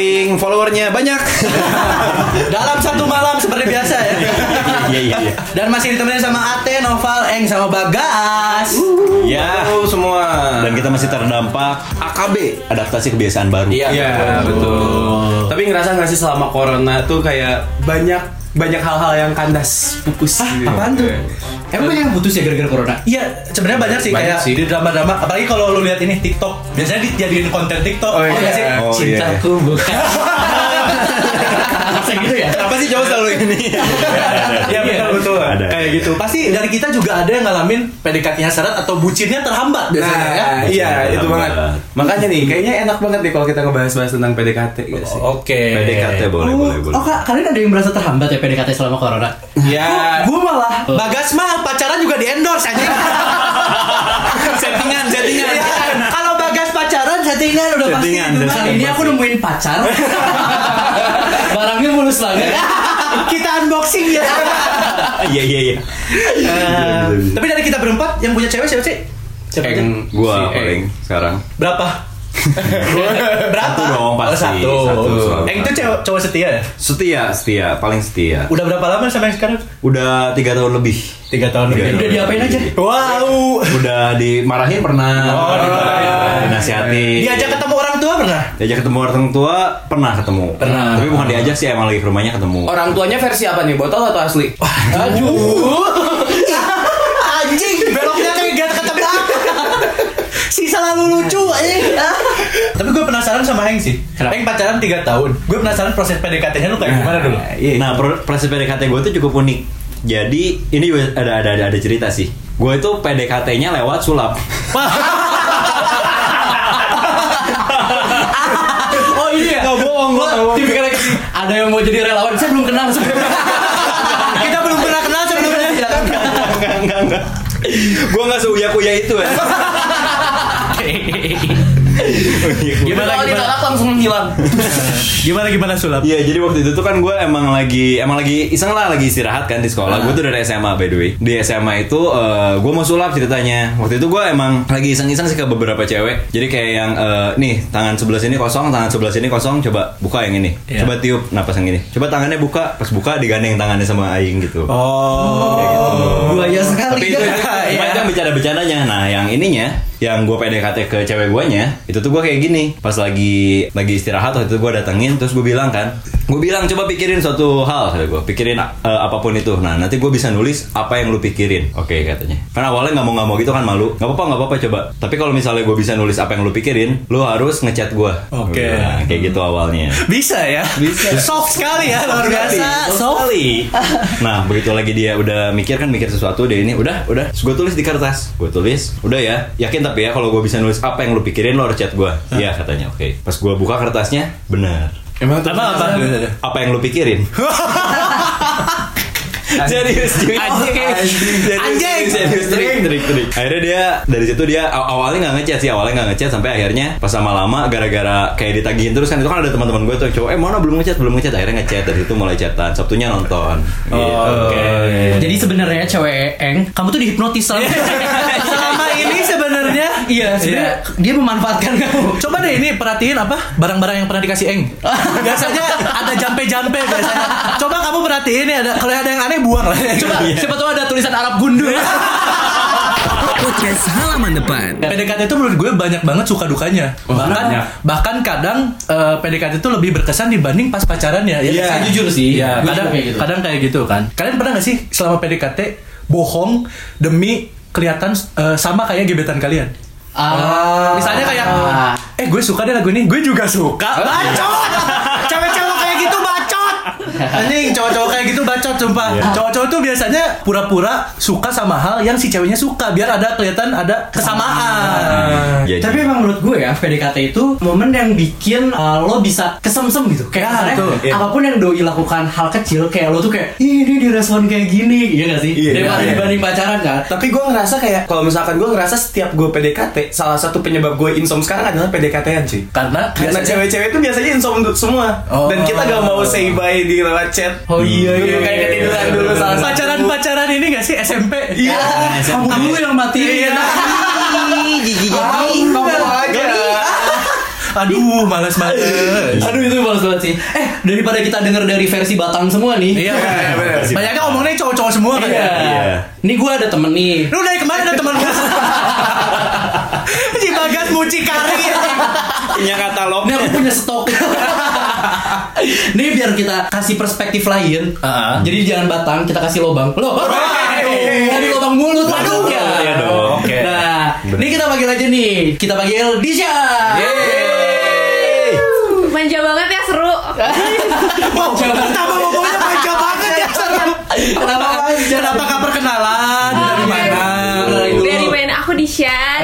Paling followernya banyak. dalam Dan masih ditemenin sama Ate, Noval, Eng, sama Bagas. Ya. Halo semua. Dan kita masih terdampak AKB, adaptasi kebiasaan baru. Iya betul. Tapi ngerasa nggak sih selama corona tuh kayak banyak banyak hal-hal yang kandas pupus. gitu. apaan tuh? Emang banyak yang putus ya gara-gara corona? Iya, sebenarnya banyak sih Banyak kayak sih. di drama-drama. Apalagi kalau lu lihat ini TikTok, biasanya dijadiin konten TikTok. Oh, iya. sih? Oh, iya. Cintaku bukan. Masa gitu ya? Apa sih cowok selalu ini? Iya betul betul. Ada. Kayak gitu. Pasti dari kita juga ada yang ngalamin PDKT-nya syarat atau bucinnya terhambat biasanya ya. Nah, iya itu banget. Makanya nih, kayaknya enak banget nih kalau kita ngebahas-bahas tentang PDKT gitu sih. Oke. PDKT boleh boleh boleh. Oh kak, kalian ada yang merasa terhambat ya PDKT selama corona? Ya, Gue malah Bagas mah pacaran juga di endorse aja. settingan, settingan. Kalau Bagas pacaran settingan udah pasti settingan. Ini aku nemuin pacar. Barangnya mulus banget. Kita unboxing ya. Iya iya iya. Eh, Tapi dari kita berempat yang punya cewek siapa sih? Siapa? Eng, Gua si Eng. paling sekarang. Berapa? Berapa? Satu dong, pasti. Oh, satu. Satu selalu. Eng itu cewek cowok setia ya? Setia, setia, paling setia. Udah berapa lama sama yang sekarang? Udah tiga tahun lebih. Tiga tahun Tiga lebih. Udah diapain aja? Wow. Udah dimarahin pernah. Oh, dimarahin. Diajak ketemu orang tua pernah? Diajak ketemu orang tua pernah ketemu. Pernah. Tapi bukan diajak sih emang lagi ke rumahnya ketemu. Orang tuanya versi apa nih? Botol atau asli? Aduh. Anjing, beloknya kayak gak kata Si selalu lucu anjing. Tapi gue penasaran sama Heng sih. Kenapa? Heng pacaran 3 tahun. Gue penasaran proses PDKT-nya lu kayak gimana dulu? Iya. Nah, pro- proses PDKT gue tuh cukup unik. Jadi ini juga ada ada ada, ada cerita sih. Gue itu PDKT-nya lewat sulap. Oh nggak bohong. Tipikalnya ada yang mau jadi relawan, saya belum kenal. Kita belum pernah kenal sebelumnya. Silakan. enggak enggak enggak. Gue nggak seuya-kuya itu ya. Gimana Kalau gimana? ditolak langsung menghilang. Gimana gimana sulap? Iya, jadi waktu itu tuh kan gue emang lagi emang lagi iseng lah lagi istirahat kan di sekolah. Gue tuh dari SMA by the way. Di SMA itu gue mau sulap ceritanya. Waktu itu gue emang lagi iseng-iseng sih ke beberapa cewek. Jadi kayak yang eh, nih tangan sebelah sini kosong, tangan sebelah sini kosong. Coba buka yang ini. Iya. Coba tiup napas yang ini. Coba tangannya buka. Pas buka digandeng tangannya sama Aing gitu. Oh. Buaya sekali. Tapi itu, itu, Iya. itu yang bercanda-bercandanya. Nah, yang ininya, yang gue PDKT ke cewek guanya, itu tuh gue kayak gini. Pas lagi lagi istirahat waktu itu gue datengin, terus gue bilang kan, gue bilang coba pikirin suatu hal, kata gue, pikirin eh, apa pun itu. Nah, nanti gue bisa nulis apa yang lu pikirin. Oke katanya. Karena awalnya nggak mau nggak mau gitu kan malu. Nggak apa-apa nggak apa-apa coba. Tapi kalau misalnya gue bisa nulis apa yang lu pikirin, lu harus ngechat gue. Oke. Nah, kayak gitu awalnya. Bisa ya? Bisa. Soft sekali ya, luar biasa. Soft. sekali. Nah, begitu lagi dia udah mikir kan mikir sesuatu dia ini udah udah gue tulis di kertas. Gue tulis, udah ya. Yakin tapi ya kalau gue bisa nulis apa yang lu pikirin lo harus chat gue. Iya katanya. Oke. Pas gue buka kertasnya, benar. Emang Apa apa? Apa yang lu pikirin? Serius cuy. Anjing. Anjing. serius, trik, trik, trik. Akhirnya dia dari situ dia aw- awalnya nggak ngechat sih, awalnya nggak ngechat sampai akhirnya pas lama-lama gara-gara kayak ditagihin terus kan itu kan ada teman-teman gue tuh cowok, eh mana belum ngechat, belum ngechat, akhirnya ngechat dari situ mulai chatan. Sabtunya nonton. Gitu. Oke. Jadi sebenarnya cewek Eng, kamu tuh dihipnotis Selama ini sebenarnya Iya, sebenarnya dia memanfaatkan kamu. Coba deh ini perhatiin apa barang-barang yang pernah dikasih Eng. Biasanya ada jampe-jampe biasanya. Coba kamu perhatiin ya ada kalau ada yang aneh buang lah. Coba, Coba siapa tahu ada tulisan Arab gundul. Podcast halaman depan. PDKT itu menurut gue banyak banget suka dukanya. bahkan banyak. bahkan kadang eh, PDKT itu lebih berkesan dibanding pas pacaran ya. Ya, Iya. saya Jujur sih. Iya, Gue kadang kayak gitu. kadang kayak gitu kan. Kalian pernah gak sih selama PDKT bohong demi kelihatan eh, sama kayak gebetan kalian? Ah. Misalnya kayak, eh gue suka deh lagu ini, gue juga suka. Bacot! Cewek-cewek kayak gitu bacot! Anjing, cowok-cowok kayak gitu bacot sumpah. Cowok-cowok tuh biasanya pura-pura suka sama hal yang si ceweknya suka biar ada kelihatan ada kesamaan. Iya, Tapi emang menurut gue ya PDKT itu momen yang bikin uh, lo bisa kesemsem gitu. Kayak Ya, betul, iya. apa pun yang doi lakukan hal kecil kayak lo tuh kayak "Ih, ini direspon kayak gini, iya gak sih? Iya, Daripada iya. dibanding pacaran kan. Tapi gue ngerasa kayak kalau misalkan gue ngerasa setiap gue PDKT, salah satu penyebab gue insom sekarang adalah PDKT-an cuy. Karena Karena cewek-cewek itu biasanya insom semua Oh. Dan kita gak mau say bye di lewat chat Oh iya Dulu iya. kayak iya. dulu salah pacaran-pacaran ini gak sih SMP? Iya Kamu dulu yang matiin. Iya. Kamu kamu aja Aduh, males males. Aduh itu bagus banget sih. Eh daripada kita denger dari versi Batang semua nih. Iya, bener. Banyaknya ngomongnya cowok-cowok semua kan Iya. ya. Iya. Ini gue ada temen nih. Lu dari kemarin ada teman gue. si Bagas mucikari. Punya katalog. Ini aku punya stok. Nih biar kita kasih perspektif lain. Heeh. Jadi jangan batang, kita kasih lobang. Loh, Tadi lobang mulut. Waduh. Iya dong. Oke. Nah, ini kita panggil aja nih. Kita panggil Disha. Manja banget ya seru. Wow, pertama ngomongnya manja banget ya. seru. Kenapa? Kenapa gak perkenalan?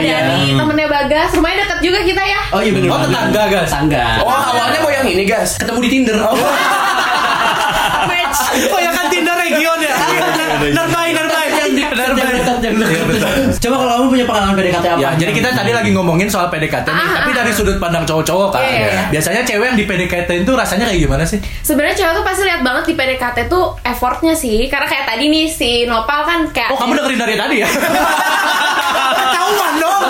Dari temennya Bagas. Rumahnya deket juga kita ya. Oh iya bener Oh, tetangga, guys. Tetangga. Oh awalnya mau yang ini guys. Ketemu di Tinder. Match. Oh ya kan Tinder region ya. Nerbay, nerbay. Nerbay. Coba kalau kamu punya pengalaman PDKT apa? Ya, jadi kita tadi lagi ngomongin soal PDKT nih, Ah, tapi ah, dari ah. sudut pandang cowok-cowok kan. Iya, iya, iya. Biasanya cewek yang di PDKT itu rasanya kayak gimana sih? Sebenarnya cewek tuh pasti lihat banget di PDKT tuh effortnya sih. Karena kayak tadi nih si Nopal kan kayak Oh, kamu dengerin dari tadi ya? Ketahuan dong.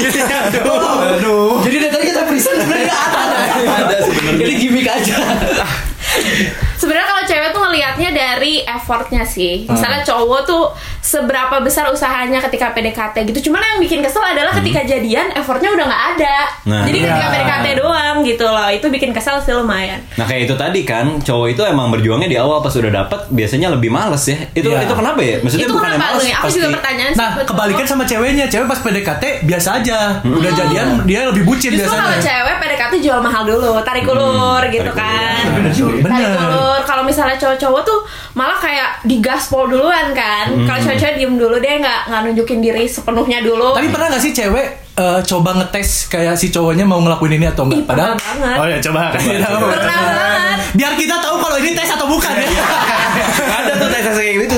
Aduh. Aduh. Jadi dari tadi kita present sebenarnya nggak ada. Ada sebenarnya. Jadi gimmick aja. Sebenarnya kalau cewek tuh ngelihatnya dari effortnya sih. Misalnya cowok tuh seberapa besar usahanya ketika PDKT gitu. Cuman yang bikin kesel adalah ketika jadian effortnya udah nggak ada. Nah. Jadi ketika Iya. PDKT doang gitu loh. Itu bikin kesel sih lumayan. Nah kayak itu tadi kan cowok itu emang berjuangnya di awal pas udah dapet biasanya lebih males ya. Itu Iya. itu kenapa ya? Maksudnya itu bukan kenapa males? Aku pasti. juga pertanyaan Nah, kebalikan cowok. sama ceweknya. Cewek pas PDKT biasa aja. Udah jadian dia lebih bucin Justru kalau biasanya. cewek PDKT jual mahal dulu, tarik ulur gitu kan. Bener. Tarik ulur. Kalau misalnya cowok-cowok tuh malah kayak digaspol duluan kan. Kalau cewek-cewek diem dulu deh nggak nggak nunjukin diri sepenuhnya dulu. Tapi pernah gak sih cewek eh, coba ngetes kayak si cowoknya mau ngelakuin ini atau enggak? Ih, pernah banget. Oh ya coba kasih tahu. Pernah banget. Biar kita tahu kalau ini tes atau bukan ya. ada tuh tes kayak gitu.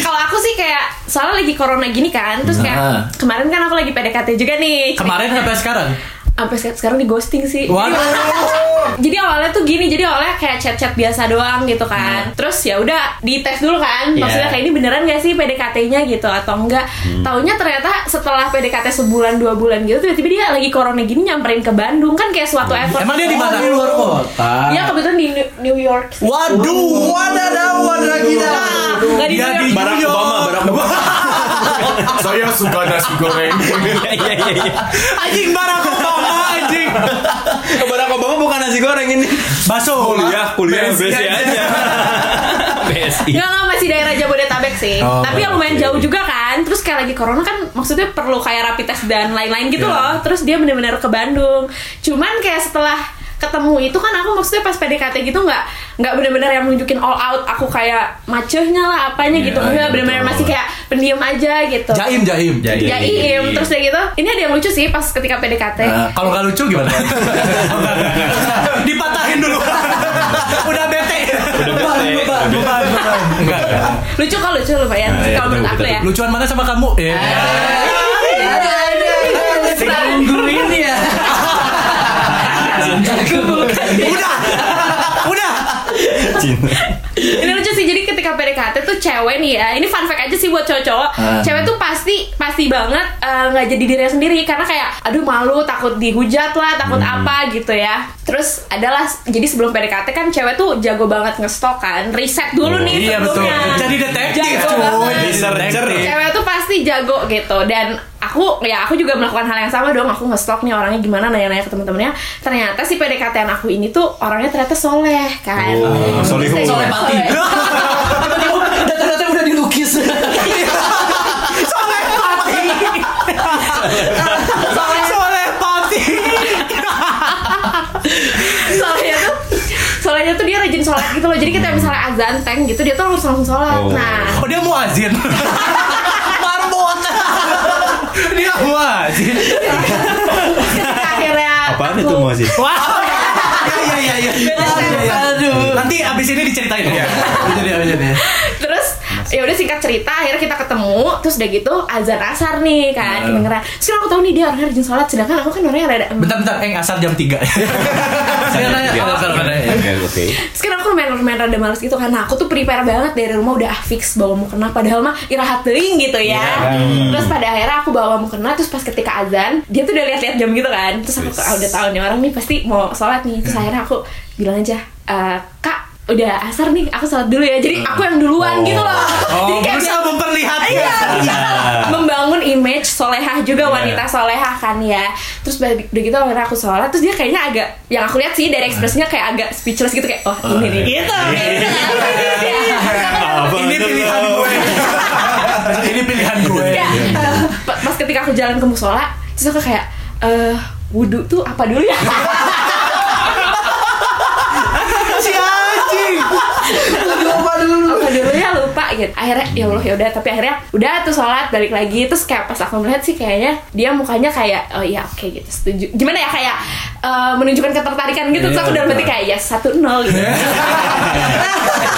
Kalau aku sih kayak soalnya lagi corona gini kan, terus kayak Nah. kemarin kan aku lagi PDKT juga nih. Kemarin sampai sekarang. Sampai se- sekarang di ghosting sih. Waduh. jadi awalnya tuh gini, jadi awalnya kayak chat-chat biasa doang gitu kan. Terus ya udah dites dulu kan, maksudnya Iya. kayak ini beneran gak sih PDKT-nya gitu atau enggak? Taunya ternyata setelah PDKT sebulan dua bulan gitu, tiba-tiba dia lagi corona gini nyamperin ke Bandung kan kayak suatu effort. Emang dia di mana? Di luar kota. Ya kebetulan di New- York. sih. Waduh. Wadadaw, kita. Nggak di Dia New di York. Barack. Obama, Barack Obama. Saya suka nasi goreng. Iya iya iya. Anjing Barack Obama. Barack Obama bukan nasi goreng ini. Baso. Kuliah, kuliah BSI BSI aja. BSI. Enggak, enggak masih daerah Jabodetabek sih. Oh, Tapi yang lumayan jauh juga kan. Terus kayak lagi corona kan maksudnya perlu kayak rapid test dan lain-lain gitu Iya. loh. Terus dia bener-bener ke Bandung. Cuman kayak setelah ketemu itu kan aku maksudnya pas PDKT gitu nggak nggak bener-bener yang nunjukin all out aku kayak macehnya lah apanya gitu enggak bener-bener masih kayak pendiam aja gitu Jaim, jaim. Jaim. jaim terus kayak gitu ini ada yang lucu sih pas ketika PDKT Nah, kalau nggak lucu gimana? Dipatahin dulu. Udah bete. Udah beban. Beban, beban. Lucu kok lucu lumayan Nah, iya, kalau menurut aku ya Lucuan mana sama kamu? Eh. Ada, ada, ada. Nungguin ya. Bukan Udah. Udah. Cinta. ini lucu sih jadi ketika PDKT tuh cewek nih ya ini fun fact aja sih buat cowok-cowok Ah. cewek tuh pasti pasti banget eh, nggak jadi dirinya sendiri karena kayak aduh malu takut dihujat lah takut Hmm. apa gitu ya terus adalah jadi sebelum PDKT kan cewek tuh jago banget ngestok kan riset dulu nih Iya betul. Jadi detektif Jago cuy. banget. Researcher. cewek tuh pasti jago gitu dan aku ya aku juga melakukan hal yang sama dong aku ngestok nih orangnya gimana nanya-nanya ke temen-temennya ternyata si PDKT aku ini tuh orangnya ternyata soleh kan Oh, Soleh pati. Tiba-tiba data-data udah dilukis. Soleh Pati. Soleh Pati. solehnya tuh solehnya tuh dia rajin sholat gitu loh jadi kita misalnya azan tank gitu dia tuh harus langsung sholat Oh. nah Oh dia muazin. Marbot. dia muazin. ketika akhirnya Itu mau sih? Wah. Iya iya iya iya. Iya, iya. Nanti abis ini diceritain ya. Jadi abis ini. Ya udah singkat cerita akhirnya kita ketemu terus udah gitu azan asar nih kan kedengeran terus kan aku tahu nih dia orangnya rajin sholat sedangkan aku kan orangnya rada Bentar-bentar, eh asar jam 3 Saya nanya, Oke, asar mana? Oke, oke. Terus kan aku lumayan, lumayan rada males gitu karena aku tuh prepare banget dari rumah udah ah, fix bawa mukena padahal mah irahat teuing gitu ya. Terus pada akhirnya aku bawa mukena terus pas ketika azan dia tuh udah lihat-lihat jam gitu kan. Terus aku ah, udah tahu nih orang nih pasti mau sholat nih. Terus akhirnya aku bilang aja "Eh, kak udah asar nih aku sholat dulu ya. Jadi aku yang duluan gitu loh. Oh, jadi kayak berusaha memperlihatkan. iya bisa membangun image solehah juga Iya. wanita solehah kan ya. Terus udah gitu akhirnya aku sholat. Terus dia kayaknya agak yang aku lihat sih dari ekspresinya kayak agak speechless gitu kayak oh ini nih. Gitu kayak gitu. Kan. Apa Ini pilihan gue. Ini pilihan gue. Ya, pa- pas ketika aku jalan ke musola terus aku kayak eh wudhu tuh apa dulu ya Si anjing apa dulu ya lupa gitu akhirnya ya Allah ya udah tapi akhirnya udah tuh sholat balik lagi terus kayak pas aku melihat sih kayaknya dia mukanya kayak oh iya oke gitu setuju gimana ya kayak eh, menunjukkan ketertarikan gitu terus aku dalam hati kayak ya satu nol gitu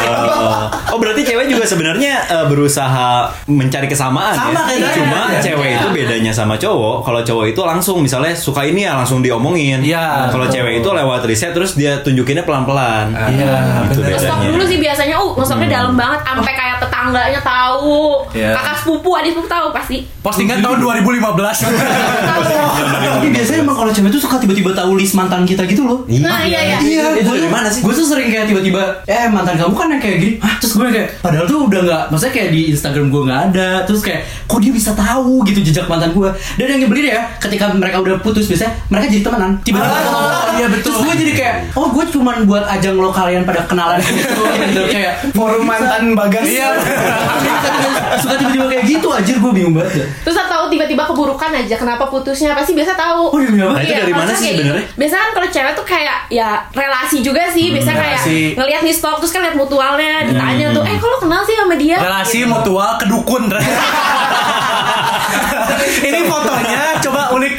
Oh, oh, berarti cewek juga sebenarnya eh, berusaha mencari kesamaan Sama ya. kayak Cuma gitu. cewek itu bedanya sama cowok. Kalau cowok itu langsung misalnya suka ini ya langsung diomongin. Iya, Kalau cewek itu lewat riset terus dia tunjukinnya pelan-pelan. Iya, Itu bener. Stok bedanya. dulu sih biasanya, uh, ngosoknya dalam banget, sampai kayak tetangganya tahu, Iya. kakak sepupu, adik sepupu tahu pasti. Postingan tahun 2015 Tapi biasanya emang kalau cewek tuh suka tiba-tiba tahu list mantan kita gitu loh. Nah, iya, iya. Iya, Itu gua- dari mana sih? Gue tuh sering kayak tiba-tiba, eh mantan kamu kan yang kayak gini. Hah, terus gue kayak, padahal tuh udah nggak, maksudnya kayak di Instagram gue nggak ada. Terus kayak, kok dia bisa tahu gitu jejak mantan gue. Dan yang nyebelin ya, ketika mereka udah putus biasanya mereka jadi temenan. Tiba-tiba. Ah, iya, betul. Terus gue jadi kayak, oh gue cuman buat ajang lo kalian pada kenalan gitu. gitu. kayak Forum mantan bagas. Iya suka tiba-tiba kayak gitu anjir gue bingung banget. ya. Terus atau tiba-tiba keburukan aja, kenapa putusnya? Pasti biasa tahu. Oh, demi apa? Nah, itu dari mana sih kayak sebenarnya? gitu. Biasanya kan kalau cewek tuh kayak ya relasi juga sih. Biasanya kayak relasi. ngelihat nih stok terus kan lihat mutualnya, ditanya tuh, "Eh, kalau kenal sih sama dia?" Relasi Gitu. mutual kedukun Ini fotonya coba ulik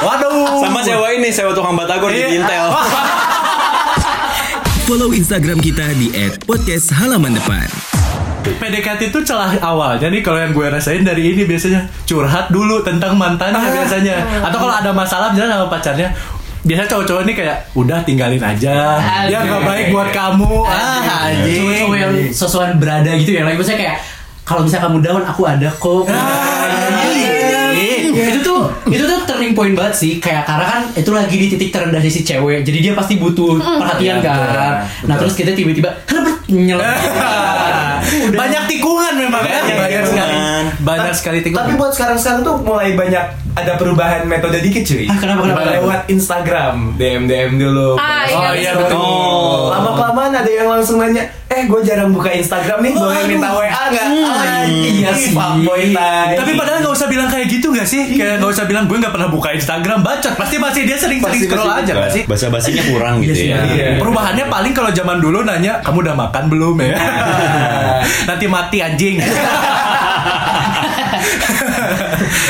Waduh Sama sewa ini, sewa tukang batagor di Iya. Intel. Follow Instagram kita di @podcast halaman depan. PDKT itu celah awalnya nih kalau yang gue rasain dari ini biasanya curhat dulu tentang mantannya biasanya. Atau kalau ada masalah misalnya sama pacarnya biasa cowok-cowok ini kayak udah tinggalin aja. Ya nggak baik buat kamu. Ah anjing. cowok-cowok yang sesuai berada gitu ya. Lagi misalnya kayak kalau misalnya kamu down aku ada kok. Anjing. itu tuh itu tuh turning point banget sih. Kayak karena kan itu lagi di titik terendah si cewek. Jadi dia pasti butuh perhatian kan. Nah terus kita tiba-tiba nyelek. banyak tikungan memang ya Banyak banyak sekali banyak sekali Tapi tikungan buat sekarang-sekarang tuh mulai banyak ada perubahan metode dikit cuy. Ah, kenapa, kenapa? Lewat Instagram, DM DM dulu. Ah, iya, Oh, iya, betul. Lama kelamaan ada yang langsung nanya, eh gue jarang buka Instagram nih, boleh minta WA nggak? Ah, iya sih. fuckboy tapi padahal nggak usah bilang kayak gitu nggak sih kayak nggak usah bilang gue nggak pernah buka Instagram bacot pasti masih dia sering-sering scroll pasti. aja nggak sih Bahasa basinya kurang gitu Iya ya. sih, Iya. Perubahannya paling kalau zaman dulu nanya kamu udah makan belum ya? Nanti mati anjing.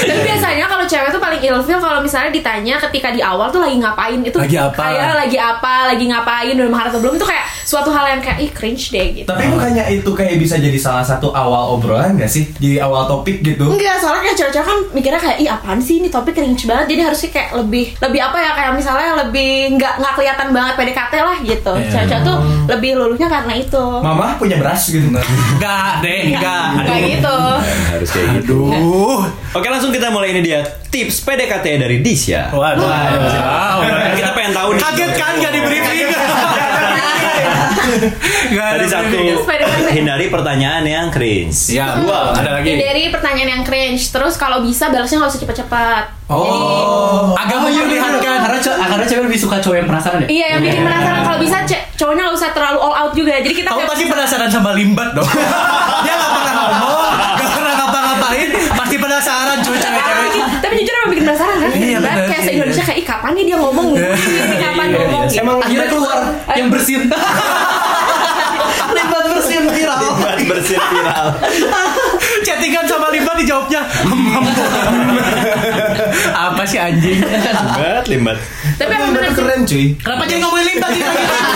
Tapi biasanya kalau cewek tuh paling ilfil kalau misalnya ditanya ketika di awal tuh lagi ngapain itu Lagi apa? kayak lagi apa lagi ngapain udah mahar atau belum itu kayak suatu hal yang kayak ih cringe deh gitu Tapi bukannya itu kayak bisa jadi salah satu awal obrolan gak sih? Jadi awal topik gitu. Enggak, soalnya kayak cewek-cewek kan mikirnya kayak ih apaan sih ini topik cringe banget jadi harusnya kayak lebih lebih apa ya kayak misalnya lebih nggak nggak kelihatan banget PDKT lah gitu. Iya. Cewek-cewek tuh lebih luluhnya karena itu. Mama punya beras gitu. Enggak deh, enggak. Kayak gitu. Harus kayak gitu. Oke langsung kita mulai ini dia tips PDKT dari Disya. Waduh. Wow. Kita pengen tahu nih. Kaget kan gak di briefing? Gak ada Tadi satu hindari pertanyaan yang cringe. Ya, dua. Ada lagi. Dari pertanyaan yang cringe, terus kalau bisa balasnya nggak usah cepet-cepet. Oh, agak Oh iya memperlihatkan. karena cowok karena cewek lebih suka cowok yang penasaran ya Iya, yang bikin penasaran kalau bisa cowoknya nggak usah terlalu all out juga. Jadi kita Kamu pasti penasaran sama limbat dong. Dia gak pernah ngomong, gak pernah ngapa-ngapain, pasti penasaran cuy cewek-cewek. Tapi jujur emang bikin penasaran kan? Iya, Kan? bener Kayak sih, se-Indonesia kayak, ih kapan nih dia ngomong? Ih, kapan Iya, ngomong? iya. gitu. Emang akhirnya keluar yang bersin limbat bersin viral Buat bersih viral. Chattingan sama limbat dijawabnya. Anjing? Limbat, limbat. Tapi emang bener keren cuy. Kenapa jadi ngomongin limbat sih?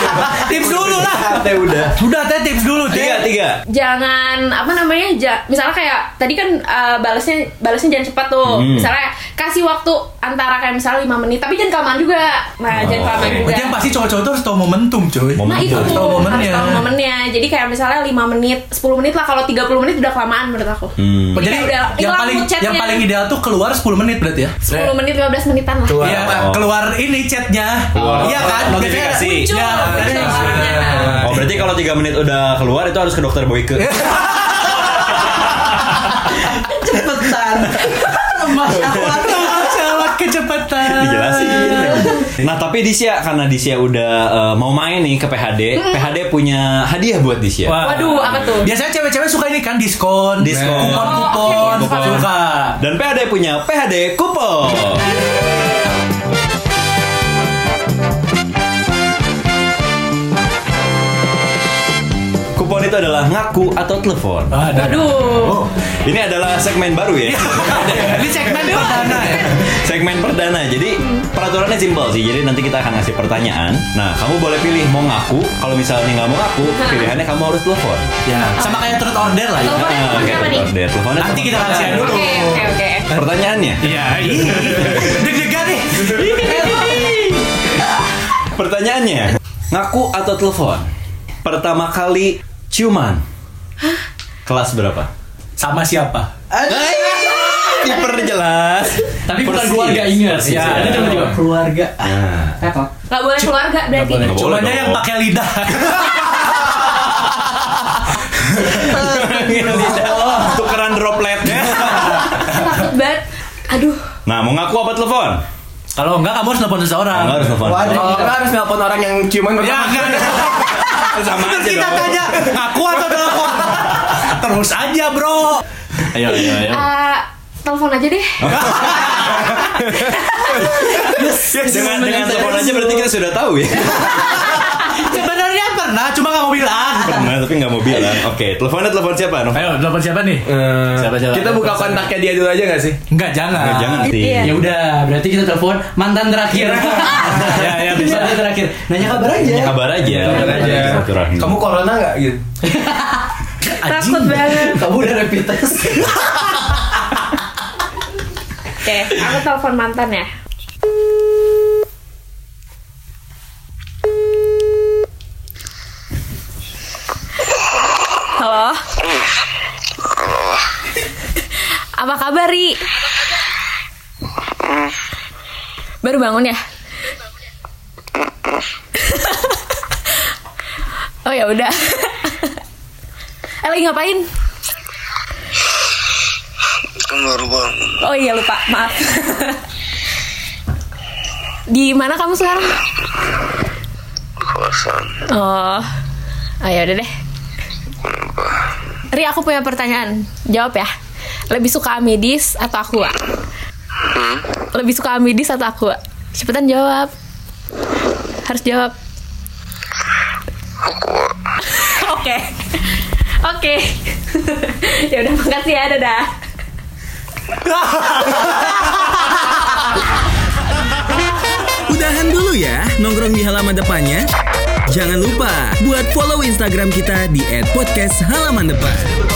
tips dulu lah. Teh udah. Udah teh tips dulu teh. Tiga, tiga. jangan apa namanya ja, misalnya kayak tadi kan uh, balasnya balasnya jangan cepat tuh Hmm. misalnya kasih waktu antara kayak misalnya 5 menit tapi jangan kelamaan juga nah jangan Oh, kelamaan oke. juga Berarti yang pasti cowok-cowok tuh harus tahu momentum. Nah Momentum. itu Harus tuh tahu harus momennya. tahu momennya Jadi kayak misalnya 5 menit 10 menit lah Kalau 30 menit udah kelamaan menurut aku Hmm. Jadi Iya, udah. yang paling yang paling ideal tuh keluar 10 menit berarti ya. 10 menit 15 menitan lah Keluar Iya, apa? keluar ini chatnya. Keluar. Iya kan? Notifikasi. Muncul Ya, ya. Oh berarti kalau 3 menit udah keluar itu harus ke dokter Boyke. Cepetan. Lemah syahwat. Kecepatan. Dijelasin. Nah tapi Disya karena Disya udah eh, mau main nih ke PHD, PHD punya hadiah buat Disya. Wah. Waduh apa tuh Biasanya cewek-cewek suka ini kan diskon, Diskon. kupon-kupon, Oh, oke. suka. Dan PHD punya PHD kupon. Itu adalah ngaku atau telepon. Waduh Ini adalah segmen baru ya. Ini segmen perdana ya. segmen perdana. Jadi peraturannya simpel sih. Jadi nanti kita akan ngasih pertanyaan. Nah, kamu boleh pilih mau ngaku. Kalau misalnya nggak mau ngaku, pilihannya kamu harus telepon. Ya, sama kayak truth order lah ya. Telepon Ah, siapa kayak nih? order. Teleponnya Nanti kita kasih dulu. Oke oke oke Pertanyaannya, Iya, ih. deg-degan nih. pertanyaannya, ngaku atau telepon? Pertama kali ciuman. Kelas berapa? Sama siapa? Diperjelas. Tapi bukan Persis. keluarga ingat. Persis, Ya, ya. ada tiba-tiba keluarga. Nah. Gak boleh keluarga berarti boleh Cumanya dong. yang pakai lidah. Tukeran dropletnya. Takut banget Aduh Nah, mau ngaku apa telepon? Kalau enggak kamu harus nelfon seseorang. Enggak harus telepon. Nggak harus nelpon orang yang ciuman Ya, pertama. Sama Terus aja kita dong. tanya, ngaku atau telepon? Terus aja, Bro. Ayo, ayo, ayo. Eh, Telepon aja deh Dengan dengan telepon aja berarti kita sudah tahu ya. Sebenarnya pernah, cuma nggak mau bilang. Pernah tapi nggak mau bilang. Oke, teleponnya telepon siapa? Nov? Ayo, telepon siapa nih? Eh, Siapa, siapa? Kita buka kontaknya dia dulu aja gak sih? Enggak, jangan. Nggak, jangan sih. Iya. Ya udah, berarti kita telepon mantan terakhir. Ya, ya, bisa. Mantan terakhir. Nanya kabar aja. Ya, kabar aja. Kabar aja. Kamu corona gak gitu? Takut banget Kamu udah rapid test. Oke aku telepon mantan ya Halo Apa kabar Ri? Baru bangun ya? oh ya udah. Eh, lagi ngapain? kan baru bangun Oh iya lupa, maaf. Di mana kamu sekarang? kosan Oh, oh ya udah deh. Ri, aku punya pertanyaan. Jawab ya. Lebih suka Amidis atau Aqua? Lebih suka Amidis atau Aqua? Cepetan jawab. Harus jawab. Aqua Oke. Oke. ya udah makasih ya, dadah. Udahan dulu ya nongkrong di halaman depannya. Jangan lupa buat follow Instagram kita di @podcasthalamandepan.